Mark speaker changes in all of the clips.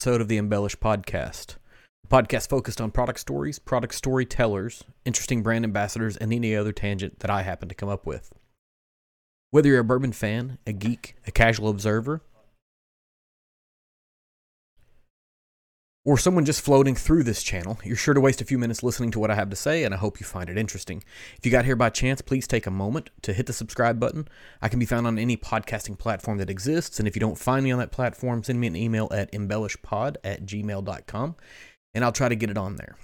Speaker 1: episode of the Embellish Podcast. A podcast focused on product stories, product storytellers, interesting brand ambassadors, and any other tangent that I happen to come up with. Whether you're a bourbon fan, a geek, a casual observer, or someone just floating through this channel, you're sure to waste a few minutes listening to what I have to say, and I hope you find it interesting. If you got here by chance, please take a moment to hit the subscribe button. I can be found on any podcasting platform that exists, and if you don't find me on that platform, send me an email at embellishpod at gmail.com, and I'll try to get it on there.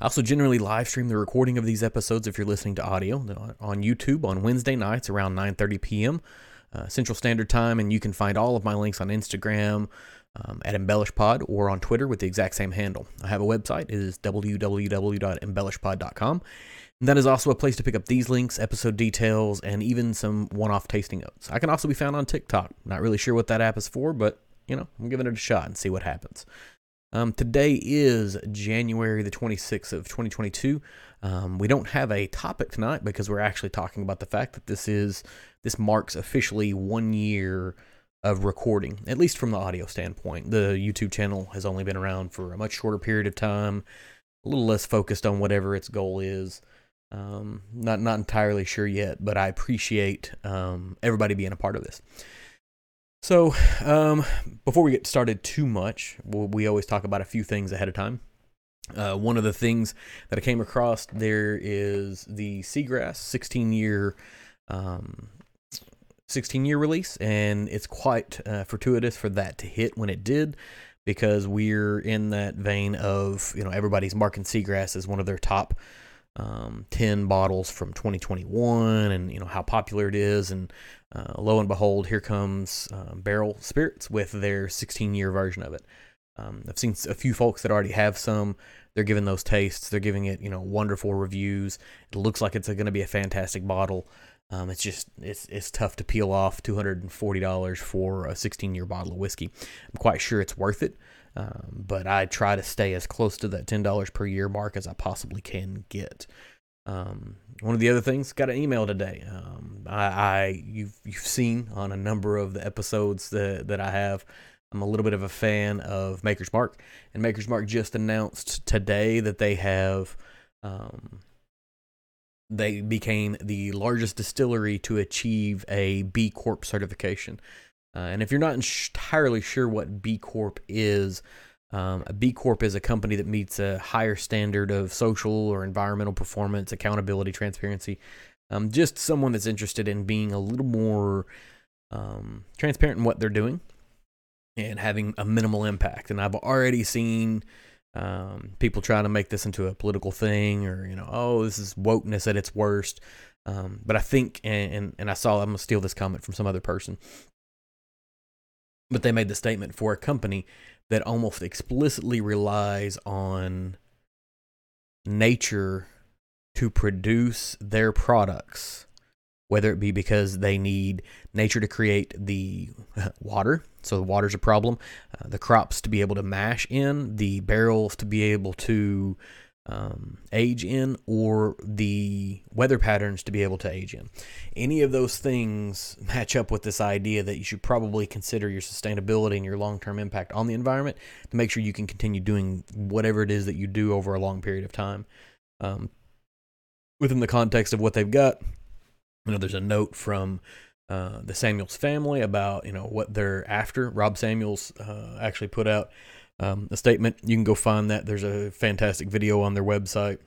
Speaker 1: I also generally live stream the recording of these episodes if you're listening to audio on YouTube on Wednesday nights around 9:30 p.m. Uh, Central Standard Time, and you can find all of my links on Instagram, um, at EmbellishPod or on Twitter with the exact same handle. I have a website. It is www.embellishpod.com. And that is also a place to pick up these links, episode details, and even some one off tasting notes. I can also be found on TikTok. Not really sure what that app is for, but, you know, I'm giving it a shot and see what happens. Um, today is January the 26th of 2022. Um, we don't have a topic tonight because we're actually talking about the fact that this is this marks officially one year of recording, at least from the audio standpoint. The YouTube channel has only been around for a much shorter period of time, a little less focused on whatever its goal is. Um, not not entirely sure yet, but I appreciate um, everybody being a part of this. So, um, before we get started too much, we always talk about a few things ahead of time. Uh, one of the things that I came across there is the Seagrass 16 year um, 16 year release, and it's quite uh, fortuitous for that to hit when it did because we're in that vein of, you know, everybody's marking Seagrass as one of their top um, 10 bottles from 2021 and, you know, how popular it is. And uh, lo and behold, here comes uh, Barrell Spirits with their 16 year version of it. Um, I've seen a few folks that already have some. They're giving those tastes. They're giving it, you know, wonderful reviews. It looks like it's going to be a fantastic bottle. Um, it's just it's it's tough to peel off two hundred and forty dollars for a sixteen year bottle of whiskey. I'm quite sure it's worth it, um, but I try to stay as close to that ten dollars per year mark as I possibly can get. Um, one of the other things got an email today. Um, I, I you've you've seen on a number of the episodes that that I have. I'm a little bit of a fan of Maker's Mark, and Maker's Mark just announced today that they have um, they became the largest distillery to achieve a B Corp certification. Uh, and if you're not entirely sure what B Corp is, um, a B Corp is a company that meets a higher standard of social or environmental performance, accountability, transparency. Um, just someone that's interested in being a little more um, transparent in what they're doing and having a minimal impact. And I've already seen um, people trying to make this into a political thing, or you know, oh, this is wokeness at its worst. Um, but I think, and, and, and I saw, I'm gonna steal this comment from some other person, but they made the statement for a company that almost explicitly relies on nature to produce their products whether it be because they need nature to create the water, so the water's a problem, uh, the crops to be able to mash in, the barrels to be able to um, age in, or the weather patterns to be able to age in. Any of those things match up with this idea that you should probably consider your sustainability and your long term impact on the environment to make sure you can continue doing whatever it is that you do over a long period of time. Um, within the context of what they've got, you know, there's a note from uh, the Samuels family about you know what they're after. Rob Samuels uh, actually put out um, a statement. You can go find that. There's a fantastic video on their website.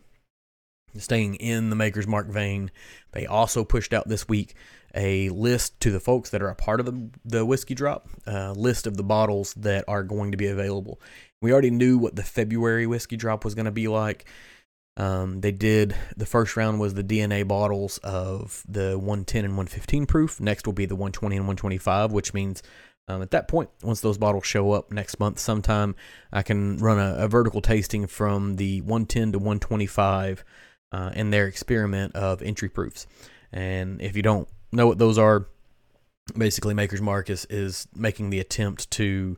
Speaker 1: Staying in the Maker's Mark vein, they also pushed out this week a list to the folks that are a part of the, the whiskey drop, uh, list of the bottles that are going to be available. We already knew what the February whiskey drop was going to be like. Um, they did the first round was the DNA bottles of the 110 and 115 proof. Next will be the 120 and 125, which means um, at that point, once those bottles show up next month sometime, I can run a, a vertical tasting from the 110 to 125 uh, in their experiment of entry proofs. And if you don't know what those are, basically Maker's Mark is, is making the attempt to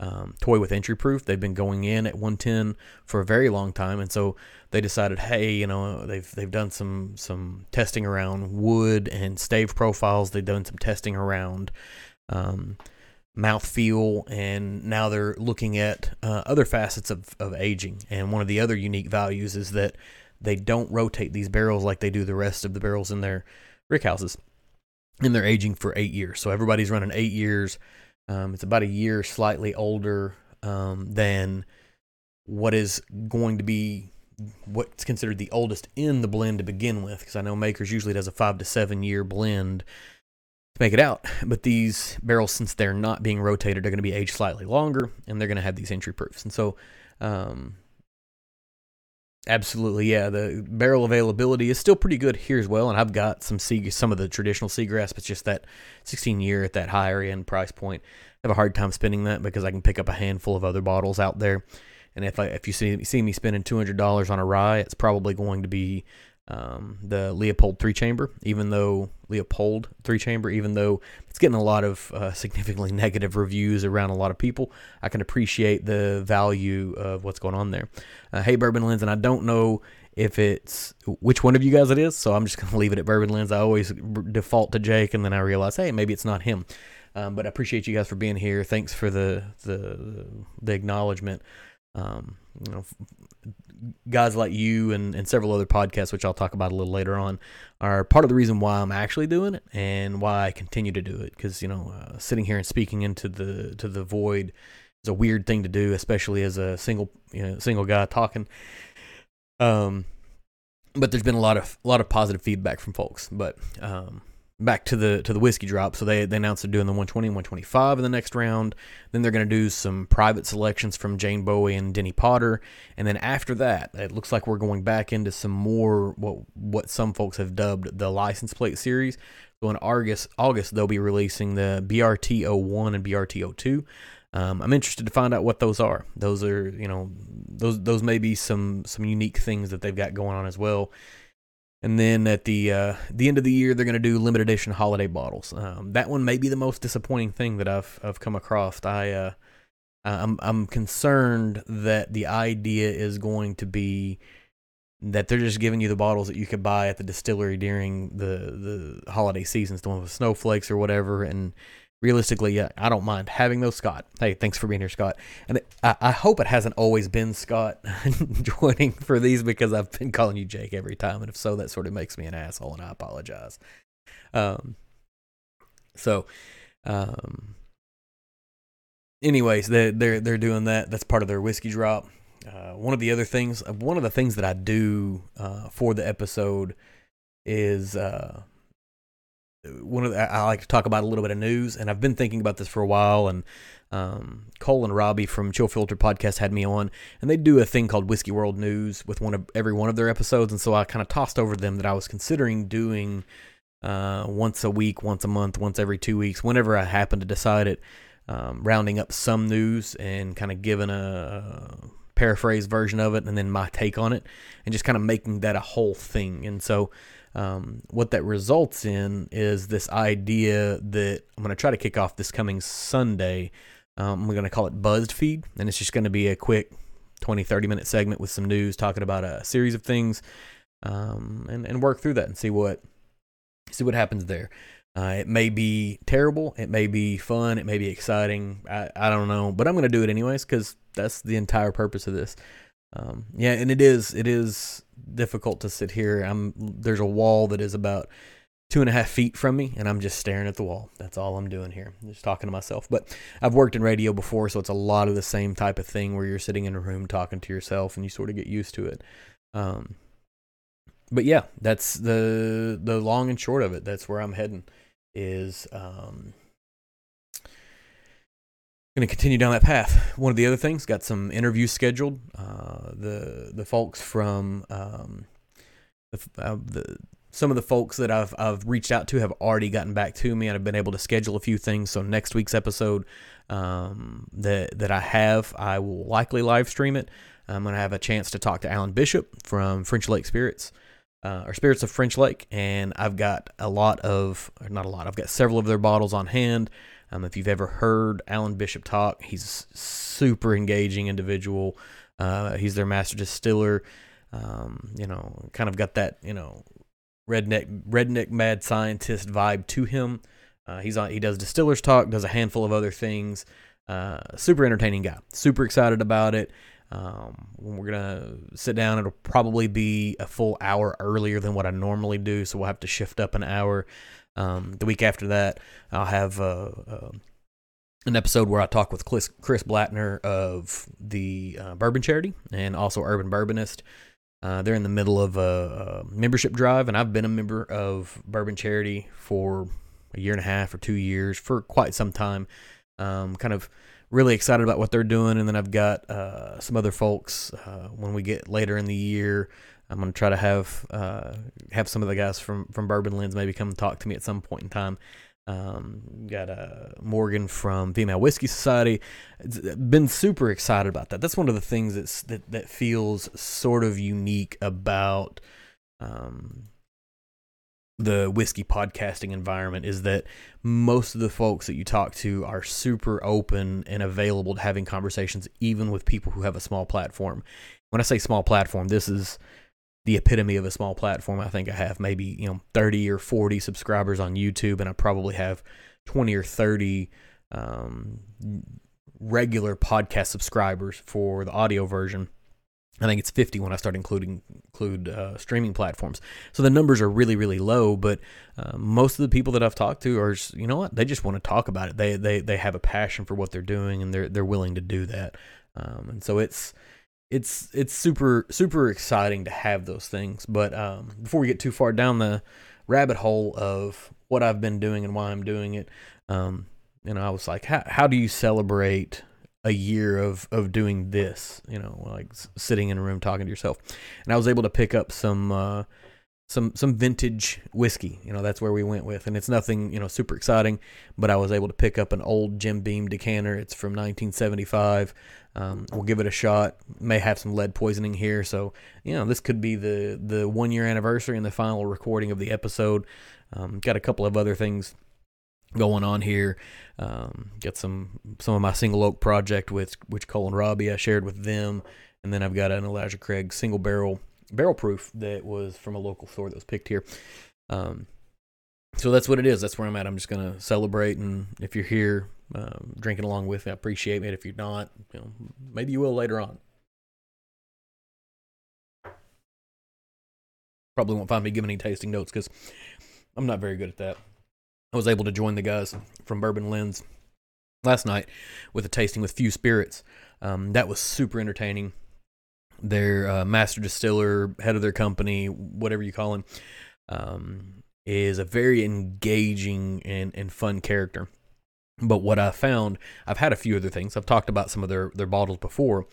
Speaker 1: um, toy with entry proof. They've been going in at 110 for a very long time, and so they decided, hey, you know, they've they've done some some testing around wood and stave profiles. They've done some testing around um, mouthfeel, and now they're looking at uh, other facets of, of aging. And one of the other unique values is that they don't rotate these barrels like they do the rest of the barrels in their rickhouses. And they're aging for eight years. So everybody's running eight years. Um, it's about a year slightly older um, than what is going to be what's considered the oldest in the blend to begin with. Because I know Makers usually does a five to seven year blend to make it out. But these barrels, since they're not being rotated, are going to be aged slightly longer, and they're going to have these entry proofs. And so, um, absolutely, yeah, the barrel availability is still pretty good here as well. And I've got some sea, some of the traditional seagrass, but just that 16 year at that higher end price point. I have a hard time spending that because I can pick up a handful of other bottles out there. And if I if you see see me spending two hundred dollars on a rye, it's probably going to be um, the Leopold three chamber, even though Leopold three chamber, even though it's getting a lot of uh, significantly negative reviews around a lot of people, I can appreciate the value of what's going on there. Uh, hey, Bourbon Lens, and I don't know if it's which one of you guys it is, so I'm just gonna leave it at Bourbon Lens. I always default to Jake, and then I realize, hey, maybe it's not him. Um, but I appreciate you guys for being here. Thanks for the the the acknowledgement. Um, you know, guys like you and, and several other podcasts, which I'll talk about a little later on, are part of the reason why I'm actually doing it and why I continue to do it. Because you know, uh, sitting here and speaking into the to the void is a weird thing to do, especially as a single you know single guy talking. Um, but there's been a lot of a lot of positive feedback from folks. But um, back to the to the whiskey drop. So they, they announced they're doing the 120 and 125 in the next round. Then they're going to do some private selections from Jane Bowie and Denny Potter. And then after that, it looks like we're going back into some more what what some folks have dubbed the license plate series. So in August, August they'll be releasing the BRT 01 and BRT 02. Um, I'm interested to find out what those are. Those are, you know, those those may be some some unique things that they've got going on as well. And then at the uh, the end of the year, they're going to do limited edition holiday bottles. Um, that one may be the most disappointing thing that I've I've come across. I uh, I'm I'm concerned that the idea is going to be that they're just giving you the bottles that you could buy at the distillery during the the holiday seasons, the one with snowflakes or whatever, and realistically, yeah, I don't mind having those, Scott. Hey, thanks for being here, Scott. And I, I hope it hasn't always been Scott joining for these because I've been calling you Jake every time, and if so, that sort of makes me an asshole, and I apologize. Um, so, um, anyways, they they're they're doing that. That's part of their whiskey drop. Uh, one of the other things, one of the things that I do uh, for the episode is uh, one of the, I like to talk about a little bit of news, and I've been thinking about this for a while. And um, Cole and Robbie from Chill Filter podcast had me on, and they do a thing called Whiskey World News with one of every one of their episodes. And so I kind of tossed over them that I was considering doing uh, once a week, once a month, once every two weeks, whenever I happen to decide it, um, rounding up some news and kind of giving a, a paraphrase version of it, and then my take on it, and just kind of making that a whole thing. And so um, what that results in is this idea that I'm going to try to kick off this coming Sunday. Um, I'm going to call it Buzzed Feed, and it's just going to be a quick 20, 30 minute segment with some news talking about a series of things um, and, and work through that and see what see what happens there. Uh, it may be terrible, it may be fun, it may be exciting. I, I don't know, but I'm going to do it anyways because that's the entire purpose of this. Um, yeah, and it is it is difficult to sit here. I'm there's a wall that is about two and a half feet from me, and I'm just staring at the wall. That's all I'm doing here, I'm just talking to myself. But I've worked in radio before, so it's a lot of the same type of thing where you're sitting in a room talking to yourself, and you sort of get used to it. Um, but yeah, that's the the long and short of it. That's where I'm heading. Is um, going to continue down that path. One of the other things, got some interviews scheduled. Uh, the the folks from um, the, uh, the some of the folks that I've I've reached out to have already gotten back to me, and I've been able to schedule a few things. So next week's episode um, that that I have, I will likely live stream it. I'm going to have a chance to talk to Alan Bishop from French Lick Spirits. Uh, or Spirits of French Lick, and I've got a lot of, not a lot, I've got several of their bottles on hand. Um, if you've ever heard Alan Bishop talk, he's a super engaging individual. Uh, he's their master distiller. Um, you know, kind of got that you know redneck redneck mad scientist vibe to him. Uh, he's on. He does distillers talk. Does a handful of other things. Uh, super entertaining guy. Super excited about it. Um, we're gonna sit down. It'll probably be a full hour earlier than what I normally do, so we'll have to shift up an hour. Um, the week after that, I'll have uh, uh, an episode where I talk with Chris, Chris Blattner of the uh, Bourbon Charity and also Urban Bourbonist. Uh, they're in the middle of a, a, membership drive, and I've been a member of Bourbon Charity for a year and a half or two years for quite some time. Um, kind of really excited about what they're doing, and then I've got uh, some other folks. Uh, when we get later in the year, I'm to try to have uh, have some of the guys from from Bourbon Lens maybe come talk to me at some point in time. Um, got uh, Morgan from Female Whiskey Society. It's Been super excited about that. That's one of the things that's that that feels sort of unique about um, the whiskey podcasting environment is that most of the folks that you talk to are super open and available to having conversations, even with people who have a small platform. When I say small platform, this is the epitome of a small platform. I think I have maybe, you know, 30 or 40 subscribers on YouTube, and I probably have 20 or 30 um, regular podcast subscribers for the audio version. I think it's 50 when I start including include uh, streaming platforms. So the numbers are really really low, but uh, most of the people that I've talked to are you know what they just want to talk about it. They they they have a passion for what they're doing and they're they're willing to do that. Um, and so it's it's it's super super exciting to have those things. But um, before we get too far down the rabbit hole of what I've been doing and why I'm doing it, um, you know, I was like, how how do you celebrate a year of of doing this? You know, like sitting in a room talking to yourself, and I was able to pick up some. Uh, some some vintage whiskey. You know, that's where we went with, and it's nothing you know super exciting, but I was able to pick up an old Jim Beam decanter. It's from 1975. Um, we'll give it a shot. May have some lead poisoning here, so you know this could be the the one year anniversary and the final recording of the episode. Um, got a couple of other things going on here. Um, got some some of my single oak project with which Cole and Robbie I shared with them, and then I've got an Elijah Craig single barrel barrel proof that was from a local store that was picked here. Um, so that's what it is. That's where I'm at. I'm just gonna celebrate, and if you're here um, drinking along with me, I appreciate it. If you're not, you know, maybe you will later on. Probably won't find me giving any tasting notes because I'm not very good at that. I was able to join the guys from Bourbon Lens last night with a tasting with Few Spirits. Um, that was super entertaining their uh, master distiller, head of their company, whatever you call him, um, is a very engaging and, and fun character. But what I found, I've had a few other things. I've talked about some of their, their bottles before.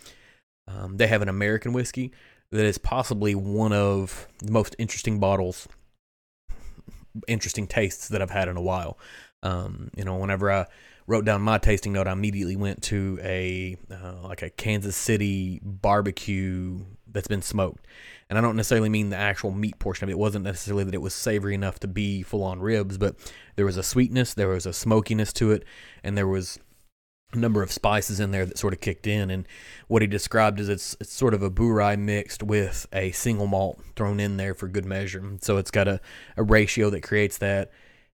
Speaker 1: Um, they have an American whiskey that is possibly one of the most interesting bottles, interesting tastes that I've had in a while. Um, you know, whenever I wrote down my tasting note, I immediately went to a uh, like a Kansas City barbecue that's been smoked. And I don't necessarily mean the actual meat portion of it. It wasn't necessarily that it was savory enough to be full on ribs, but there was a sweetness, there was a smokiness to it, and there was a number of spices in there that sort of kicked in. And what he described is it's it's sort of a Bourye mixed with a single malt thrown in there for good measure. So it's got a, a ratio that creates that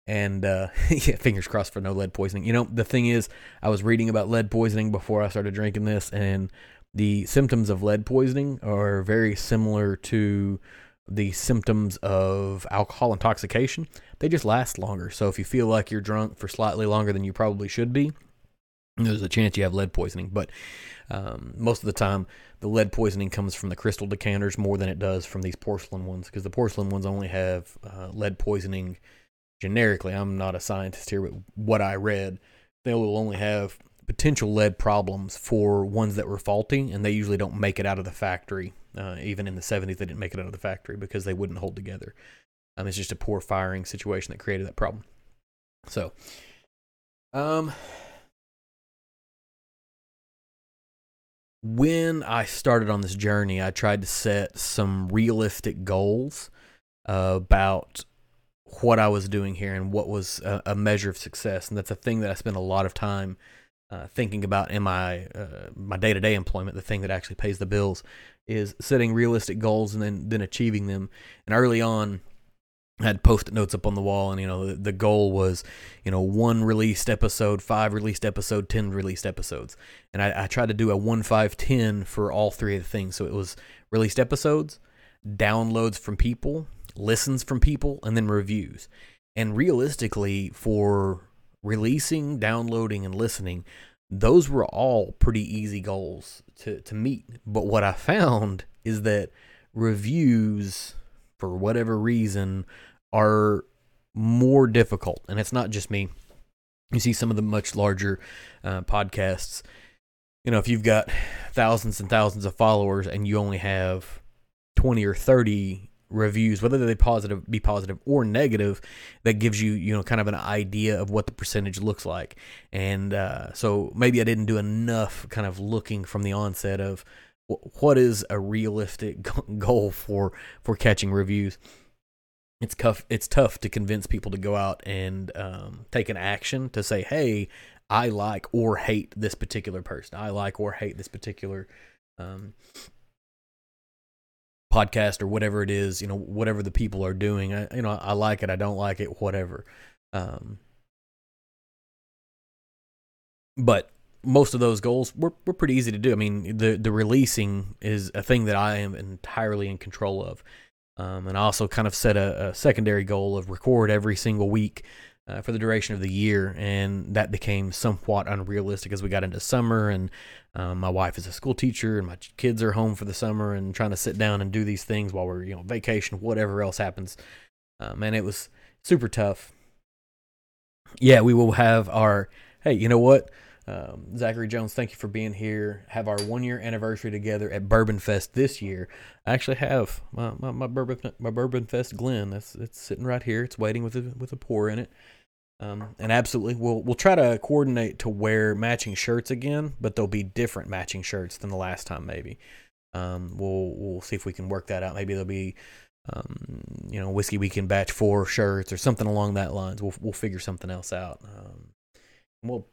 Speaker 1: and uh, yeah, fingers crossed for no lead poisoning. You know, the thing is, I was reading about lead poisoning before I started drinking this, and the symptoms of lead poisoning are very similar to the symptoms of alcohol intoxication. They just last longer. So if you feel like you're drunk for slightly longer than you probably should be, there's a chance you have lead poisoning. But um, most of the time, the lead poisoning comes from the crystal decanters more than it does from these porcelain ones because the porcelain ones only have uh, lead poisoning generically, I'm not a scientist here, but what I read, they will only have potential lead problems for ones that were faulty, and they usually don't make it out of the factory. Uh, even in the 70s, they didn't make it out of the factory because they wouldn't hold together. Um, it's just a poor firing situation that created that problem. So, um, when I started on this journey, I tried to set some realistic goals about what I was doing here and what was a, a, measure of success. And that's a thing that I spend a lot of time uh, thinking about in my uh, my day to day employment. The thing that actually pays the bills is setting realistic goals and then then achieving them. And early on, I had post-it notes up on the wall, and you know the, the goal was, you know, one released episode, five released episode, ten released episodes, and I, I tried to do a one, five, ten for all three of the things. So it was released episodes, downloads from people, listens from people, and then reviews. And realistically, for releasing, downloading, and listening, those were all pretty easy goals to, to meet. But what I found is that reviews, for whatever reason, are more difficult. And it's not just me. You see some of the much larger uh, podcasts. You know, if you've got thousands and thousands of followers and you only have 20 or 30 reviews, whether they positive be positive or negative, that gives you you know kind of an idea of what the percentage looks like. And uh, so maybe I didn't do enough kind of looking from the onset of what is a realistic goal for for catching reviews. It's tough. It's tough to convince people to go out and um, take an action to say, "Hey, I like or hate this particular person. I like or hate this particular um, podcast or whatever it is, you know, whatever the people are doing. I, you know, I like it, I don't like it, whatever. Um, but most of those goals were, were pretty easy to do. I mean, the the releasing is a thing that I am entirely in control of. Um, and I also kind of set a, a, secondary goal of record every single week uh, for the duration of the year, and that became somewhat unrealistic as we got into summer. And um, my wife is a school teacher, and my kids are home for the summer, and trying to sit down and do these things while we're you know vacation, whatever else happens. Um, and it was super tough. Yeah, we will have our hey, you know what? Um, Zachary Jones, thank you for being here. Have our one year anniversary together at Bourbon Fest this year. I actually have my, my, my bourbon my Bourbon Fest Glen. That's it's sitting right here. It's waiting with a with a pour in it. Um, and absolutely, we'll we'll try to coordinate to wear matching shirts again, but they'll be different matching shirts than the last time. Maybe um, we'll we'll see if we can work that out. Maybe there'll be um, you know whiskey weekend batch four shirts or something along that lines. We'll we'll figure something else out. Um, we'll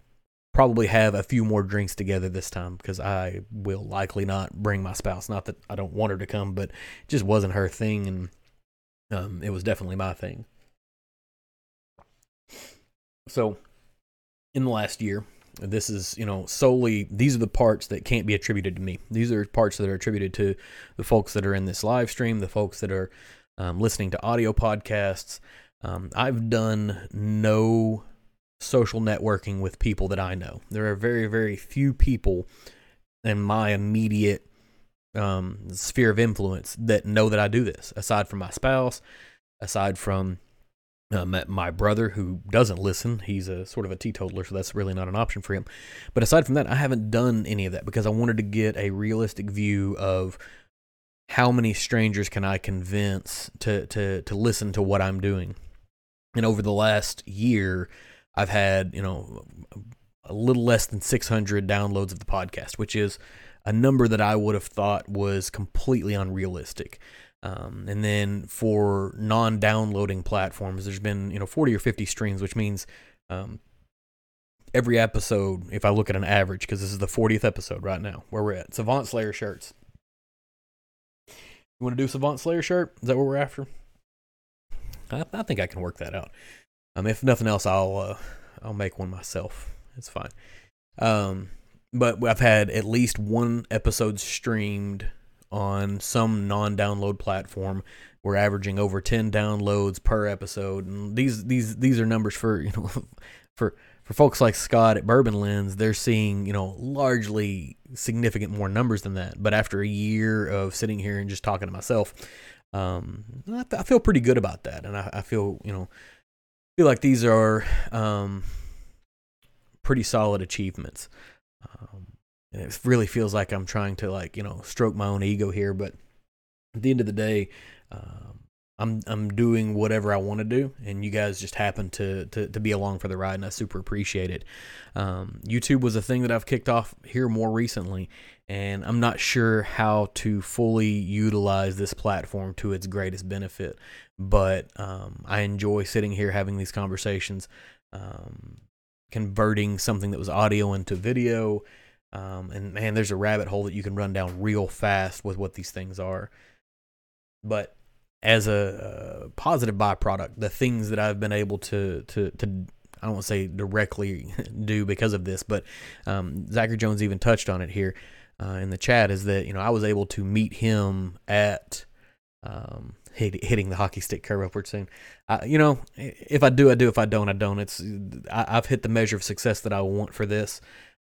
Speaker 1: probably have a few more drinks together this time because I will likely not bring my spouse. Not that I don't want her to come, but it just wasn't her thing, and um, it was definitely my thing. So, in the last year, this is you know solely these are the parts that can't be attributed to me. These are parts that are attributed to the folks that are in this live stream, the folks that are um, listening to audio podcasts. Um, I've done no social networking with people that I know. There are very, very few people in my immediate um, sphere of influence that know that I do this, aside from my spouse, aside from um, my brother who doesn't listen. He's a sort of a teetotaler, so that's really not an option for him. But aside from that, I haven't done any of that because I wanted to get a realistic view of how many strangers can I convince to to to listen to what I'm doing. And over the last year, I've had, you know, a little less than 600 downloads of the podcast, which is a number that I would have thought was completely unrealistic. Um, and then for non-downloading platforms, there's been you know 40 or 50 streams, which means um, every episode, if I look at an average, because this is the 40th episode right now, where we're at, Savant Slayer shirts. You want to do Savant Slayer shirt? Is that what we're after? I, I think I can work that out. Um, if nothing else, I'll uh, I'll make one myself. It's fine. Um, but I've had at least one episode streamed on some non-download platform. We're averaging over 10 downloads per episode, and these these these are numbers for you know for for folks like Scott at Bourbon Lens. They're seeing you know largely significant more numbers than that. But after a year of sitting here and just talking to myself, um, I, I feel pretty good about that, and I, I feel you know feel like these are um, pretty solid achievements. Um, and it really feels like I'm trying to like you know stroke my own ego here, but at the end of the day, um, I'm I'm doing whatever I want to do, and you guys just happen to, to to be along for the ride, and I super appreciate it. Um, YouTube was a thing that I've kicked off here more recently, and I'm not sure how to fully utilize this platform to its greatest benefit. But um, I enjoy sitting here having these conversations, um, converting something that was audio into video. Um, and man, there's a rabbit hole that you can run down real fast with what these things are. But as a, a positive byproduct, the things that I've been able to to to I don't want to say directly do because of this, but um, Zachary Jones even touched on it here uh, in the chat. Is that you know I was able to meet him at um, hit, hitting the hockey stick curve upward soon. Uh, you know, if I do, I do. If I don't, I don't. It's I, have hit the measure of success that I want for this.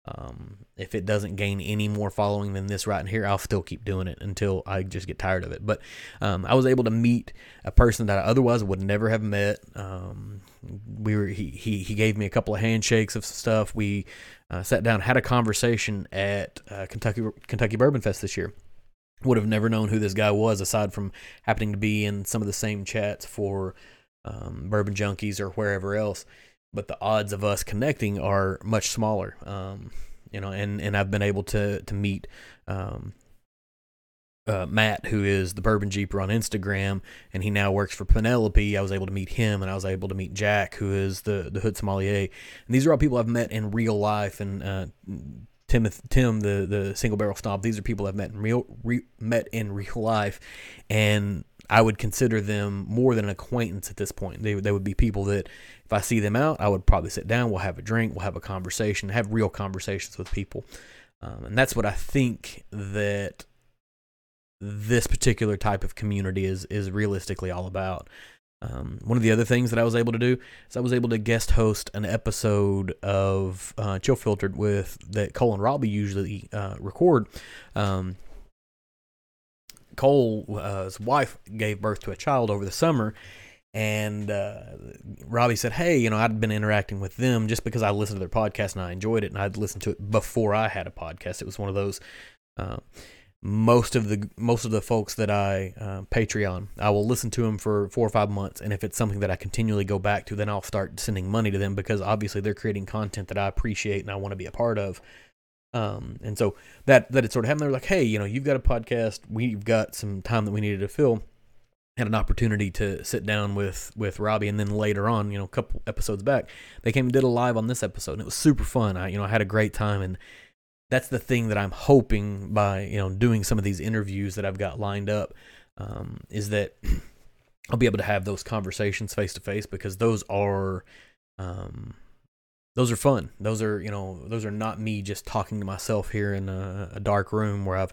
Speaker 1: Um, if it doesn't gain any more following than this right here, I'll still keep doing it until I just get tired of it. But um, I was able to meet a person that I otherwise would never have met. Um, we were he, he he gave me a couple of handshakes of stuff. We uh, sat down, had a conversation at uh, Kentucky Kentucky Bourbon Fest this year. Would have never known who this guy was aside from happening to be in some of the same chats for um, Bourbon Junkies or wherever else but the odds of us connecting are much smaller. Um, you know, and, and I've been able to to meet um, uh, Matt, who is the Bourbon Jeeper on Instagram, and he now works for Penelope. I was able to meet him, and I was able to meet Jack, who is the the Hood Sommelier. And these are all people I've met in real life, and uh, Tim, Tim, the the single barrel snob. These are people I've met in real re, met in real life, and I would consider them more than an acquaintance at this point. They they would be people that if I see them out, I would probably sit down, we'll have a drink, we'll have a conversation, have real conversations with people. Um, and that's what I think that this particular type of community is is realistically all about. Um, one of the other things that I was able to do is I was able to guest host an episode of uh, Chill Filtered with that Cole and Robbie usually uh, record. Um, Cole's uh, wife gave birth to a child over the summer, and uh, Robbie said, "Hey, you know, I'd been interacting with them just because I listened to their podcast and I enjoyed it, and I'd listened to it before I had a podcast. It was one of those. Uh, most of the most of the folks that I uh, Patreon, I will listen to them for four or five months, and if it's something that I continually go back to, then I'll start sending money to them because obviously they're creating content that I appreciate and I want to be a part of. Um, and so that that it sort of happened. They're like, "Hey, you know, you've got a podcast. We've got some time that we needed to fill." had an opportunity to sit down with with Robbie, and then later on, you know, a couple episodes back, they came and did a live on this episode, and it was super fun. I, you know, I had a great time, and that's the thing that I'm hoping by you know doing some of these interviews that I've got lined up, um, is that I'll be able to have those conversations face to face because those are, um, those are fun. Those are you know those are not me just talking to myself here in a, a dark room where I've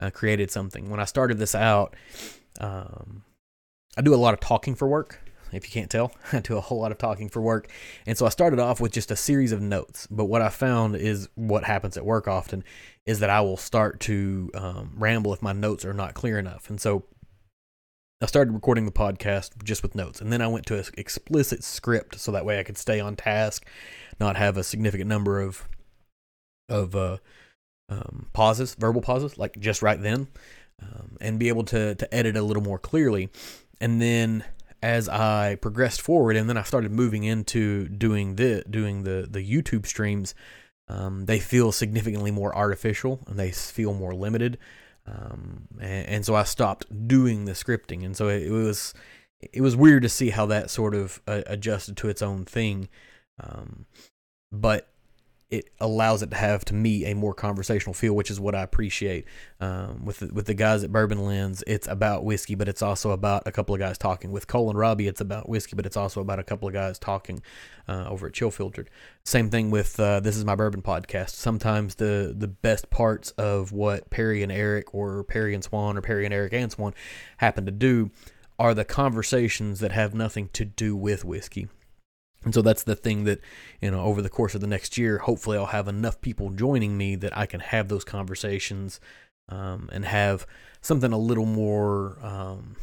Speaker 1: uh, created something. When I started this out. Um, I do a lot of talking for work. If you can't tell, I do a whole lot of talking for work. And so I started off with just a series of notes. But what I found is what happens at work often is that I will start to um, ramble if my notes are not clear enough. And so I started recording the podcast just with notes. And then I went to an explicit script so that way I could stay on task, not have a significant number of, of, uh, um, pauses, verbal pauses, like just right then, um, and be able to to edit a little more clearly. And then as I progressed forward, and then I started moving into doing the doing the the YouTube streams, um, they feel significantly more artificial and they feel more limited. Um, and, and, so I stopped doing the scripting, and so it, was it was weird to see how that sort of uh, adjusted to its own thing. Um, but it allows it to have to me a more conversational feel, which is what I appreciate. Um, with the, with the guys at Bourbon Lens, it's about whiskey, but it's also about a couple of guys talking. With Cole and Robbie, it's about whiskey, but it's also about a couple of guys talking uh, over at Chill Filtered. Same thing with uh, this is my bourbon podcast. Sometimes the the best parts of what Perry and Eric, or Perry and Swan, or Perry and Eric and Swan happen to do are the conversations that have nothing to do with whiskey. And so that's the thing that, you know, over the course of the next year, hopefully I'll have enough people joining me that I can have those conversations um, and have something a little more um,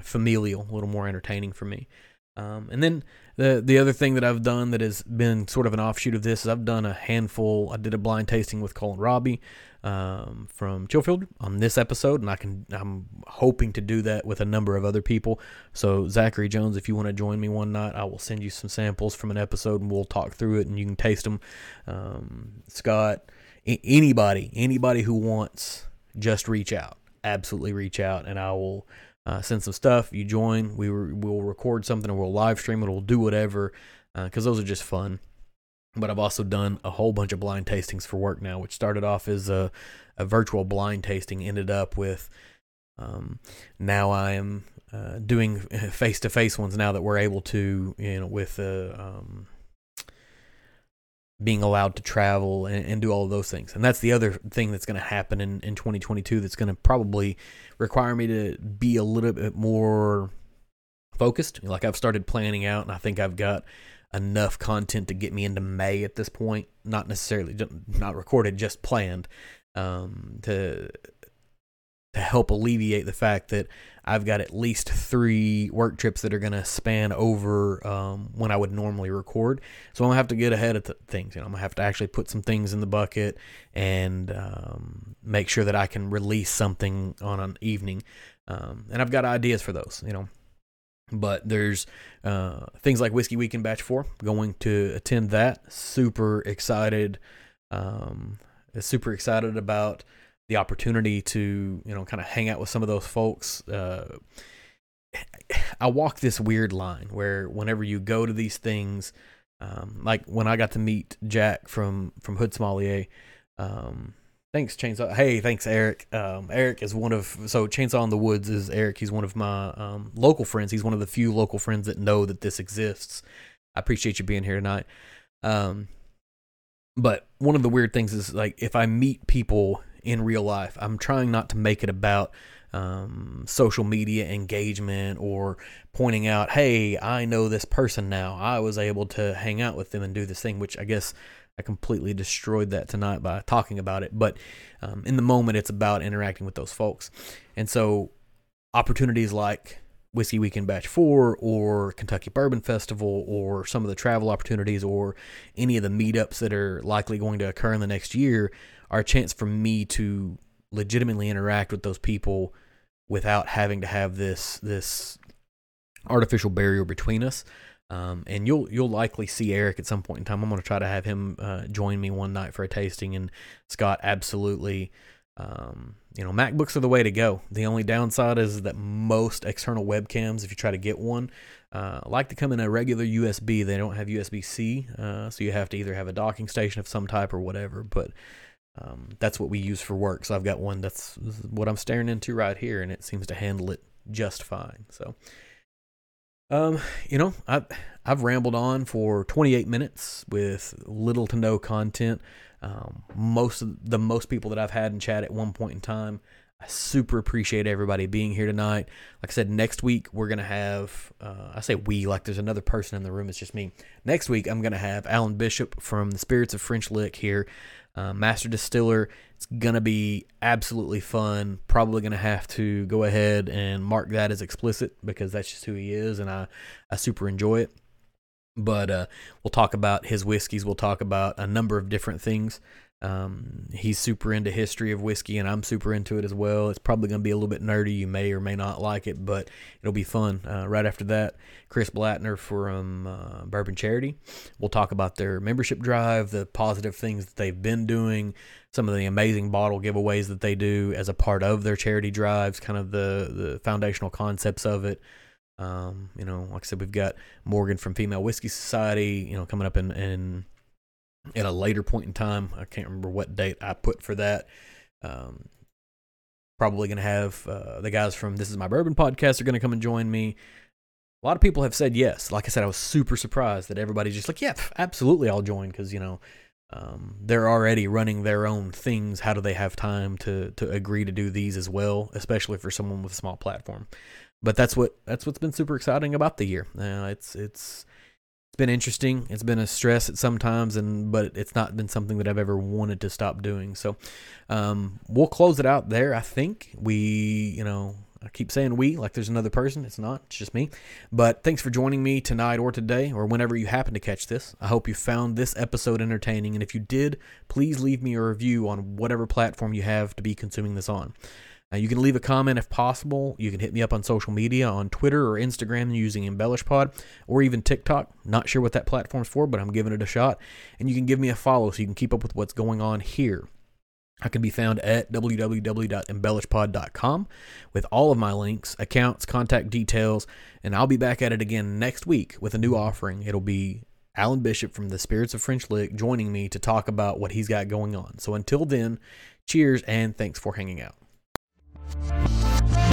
Speaker 1: familial, a little more entertaining for me. Um, and then the the other thing that I've done that has been sort of an offshoot of this is I've done a handful. I did a blind tasting with Cole and Robbie um, from Chill Filtered on this episode, and I can I'm hoping to do that with a number of other people. So Zachary Jones, if you want to join me one night, I will send you some samples from an episode, and we'll talk through it, and you can taste them. Um, Scott, anybody, anybody who wants, just reach out. Absolutely reach out, and I will. Uh, send some stuff. You join. We re- we'll record something, or we'll live stream it. We'll do whatever because uh, those are just fun but I've also done a whole bunch of blind tastings for work now, which started off as a, a virtual blind tasting, ended up with um, now I am uh, doing face to face ones now that we're able to, you know, with uh, um, being allowed to travel and, and, do all of those things. And that's the other thing that's going to happen in, in 2022 that's going to probably require me to be a little bit more focused. Like I've started planning out, and I think I've got enough content to get me into May at this point. Not necessarily not recorded, just planned um, to to help alleviate the fact that I've got at least three work trips that are going to span over um, when I would normally record. So I'm going to have to get ahead of th- things. You know, I'm going to have to actually put some things in the bucket and um, make sure that I can release something on an evening. Um, and I've got ideas for those, you know. But there's uh, things like Whiskey Weekend Batch 4, going to attend that. Super excited. Um, super excited about the opportunity to, you know, kind of hang out with some of those folks. Uh, I walk this weird line where whenever you go to these things, um, like when I got to meet Jack from from Hood Sommelier, um, Thanks, Chainsaw. Hey, thanks, Eric. Um, Eric is one of so Chainsaw in the Woods is Eric. He's one of my um, local friends. He's one of the few local friends that know that this exists. I appreciate you being here tonight. Um, but one of the weird things is like if I meet people in real life, I'm trying not to make it about um, social media engagement or pointing out, hey, I know this person now. I was able to hang out with them and do this thing, which I guess I completely destroyed that tonight by talking about it. But um, in the moment, it's about interacting with those folks. And so, opportunities like Whiskey Weekend Batch 4 or Kentucky Bourbon Festival or some of the travel opportunities or any of the meetups that are likely going to occur in the next year are a chance for me to legitimately interact with those people without having to have this this artificial barrier between us. Um, and you'll you'll likely see Eric at some point in time. I'm going to try to have him uh, join me one night for a tasting. And Scott, absolutely, um, you know, MacBooks are the way to go. The only downside is that most external webcams, if you try to get one, uh, like to come in a regular USB. They don't have USB C, uh, so you have to either have a docking station of some type or whatever. But um, that's what we use for work. So I've got one that's what I'm staring into right here, and it seems to handle it just fine. So. Um, you know, I've I've rambled on for 28 minutes with little to no content. Um, most of the most people that I've had in chat at one point in time. I super appreciate everybody being here tonight. Like I said, next week we're gonna have. Uh, I say we like there's another person in the room. It's just me. Next week I'm gonna have Alan Bishop from the Spirits of French Lick here, uh, master distiller. It's gonna be absolutely fun. Probably gonna have to go ahead and mark that as explicit because that's just who he is, and I I super enjoy it. But uh, we'll talk about his whiskeys. We'll talk about a number of different things. Um, he's super into history of whiskey, and I'm super into it as well. It's probably going to be a little bit nerdy. You may or may not like it, but it'll be fun. Uh, right after that, Chris Blattner from uh, Bourbon Charity. We'll talk about their membership drive, the positive things that they've been doing, some of the amazing bottle giveaways that they do as a part of their charity drives, kind of the the foundational concepts of it. Um, you know, like I said, we've got Morgan from Female Whiskey Society, you know, coming up in, in at a later point in time. I can't remember what date I put for that. Um, probably going to have uh, the guys from This Is My Bourbon podcast are going to come and join me. A lot of people have said yes. Like I said, I was super surprised that everybody's just like, yeah, absolutely, I'll join because you know um, they're already running their own things. How do they have time to to agree to do these as well, especially for someone with a small platform? But that's what that's what's been super exciting about the year. Uh, it's it's it's been interesting. It's been a stress at some times, and but it's not been something that I've ever wanted to stop doing. So um, we'll close it out there. I think we, you know, I keep saying we like there's another person. It's not. It's just me. But thanks for joining me tonight or today or whenever you happen to catch this. I hope you found this episode entertaining, and if you did, please leave me a review on whatever platform you have to be consuming this on. Uh, you can leave a comment if possible. You can hit me up on social media on Twitter or Instagram using Embellish Pod or even TikTok. Not sure what that platform's for, but I'm giving it a shot. And you can give me a follow so you can keep up with what's going on here. I can be found at www.embellishpod.com with all of my links, accounts, contact details, and I'll be back at it again next week with a new offering. It'll be Alan Bishop from the Spirits of French Lick joining me to talk about what he's got going on. So until then, cheers and thanks for hanging out. ハハハハ!